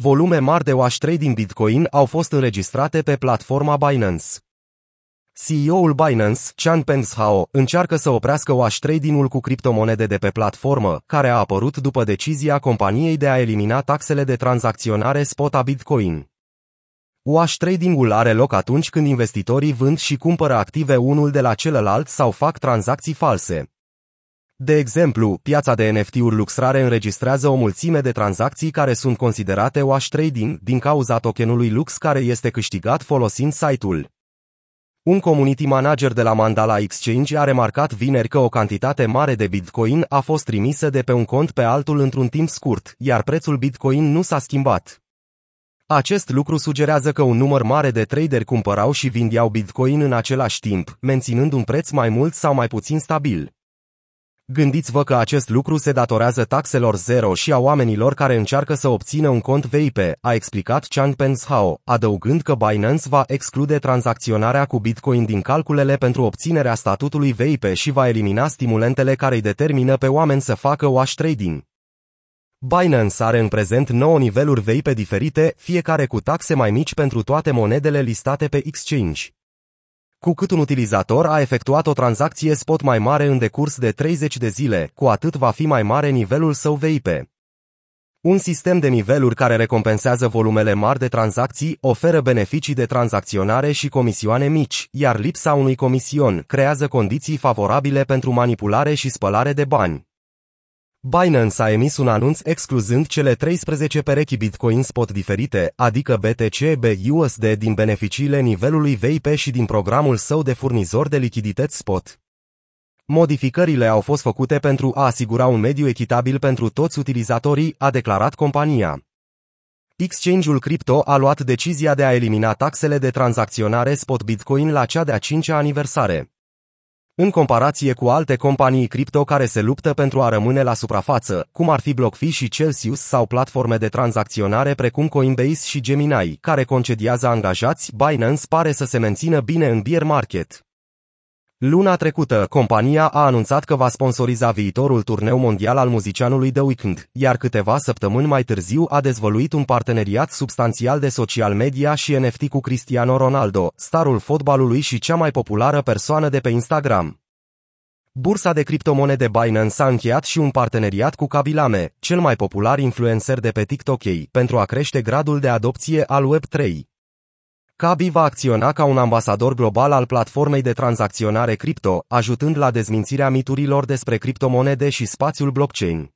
Volume mari de wash trading Bitcoin au fost înregistrate pe platforma Binance. CEO-ul Binance, Chan Pengshao, încearcă să oprească wash trading-ul cu criptomonede de pe platformă, care a apărut după decizia companiei de a elimina taxele de tranzacționare spot a Bitcoin. Wash trading-ul are loc atunci când investitorii vând și cumpără active unul de la celălalt sau fac tranzacții false. De exemplu, piața de NFT-uri luxrare înregistrează o mulțime de tranzacții care sunt considerate wash trading din cauza tokenului Lux care este câștigat folosind site-ul. Un community manager de la Mandala Exchange a remarcat vineri că o cantitate mare de Bitcoin a fost trimisă de pe un cont pe altul într-un timp scurt, iar prețul Bitcoin nu s-a schimbat. Acest lucru sugerează că un număr mare de traderi cumpărau și vindeau Bitcoin în același timp, menținând un preț mai mult sau mai puțin stabil. Gândiți-vă că acest lucru se datorează taxelor zero și a oamenilor care încearcă să obțină un cont VIP, a explicat Chang Penshao, adăugând că Binance va exclude tranzacționarea cu Bitcoin din calculele pentru obținerea statutului VIP și va elimina stimulentele care îi determină pe oameni să facă wash trading. Binance are în prezent 9 niveluri VIP diferite, fiecare cu taxe mai mici pentru toate monedele listate pe exchange. Cu cât un utilizator a efectuat o tranzacție spot mai mare în decurs de 30 de zile, cu atât va fi mai mare nivelul său VIP. Un sistem de niveluri care recompensează volumele mari de tranzacții oferă beneficii de tranzacționare și comisioane mici, iar lipsa unui comision creează condiții favorabile pentru manipulare și spălare de bani. Binance a emis un anunț excluzând cele 13 perechi Bitcoin spot diferite, adică BTC BUSD din beneficiile nivelului VIP și din programul său de furnizor de lichidități spot. Modificările au fost făcute pentru a asigura un mediu echitabil pentru toți utilizatorii, a declarat compania. Exchange-ul Crypto a luat decizia de a elimina taxele de tranzacționare spot Bitcoin la cea de-a cincea aniversare. În comparație cu alte companii cripto care se luptă pentru a rămâne la suprafață, cum ar fi BlockFi și Celsius sau platforme de tranzacționare precum Coinbase și Gemini, care concediază angajați, Binance pare să se mențină bine în bear market. Luna trecută, compania a anunțat că va sponsoriza viitorul turneu mondial al muzicianului The Weeknd, iar câteva săptămâni mai târziu a dezvăluit un parteneriat substanțial de social media și NFT cu Cristiano Ronaldo, starul fotbalului și cea mai populară persoană de pe Instagram. Bursa de criptomonede Binance a încheiat și un parteneriat cu Kabilame, cel mai popular influencer de pe TikTok, pentru a crește gradul de adopție al Web3. Kabi va acționa ca un ambasador global al platformei de tranzacționare cripto, ajutând la dezmințirea miturilor despre criptomonede și spațiul blockchain.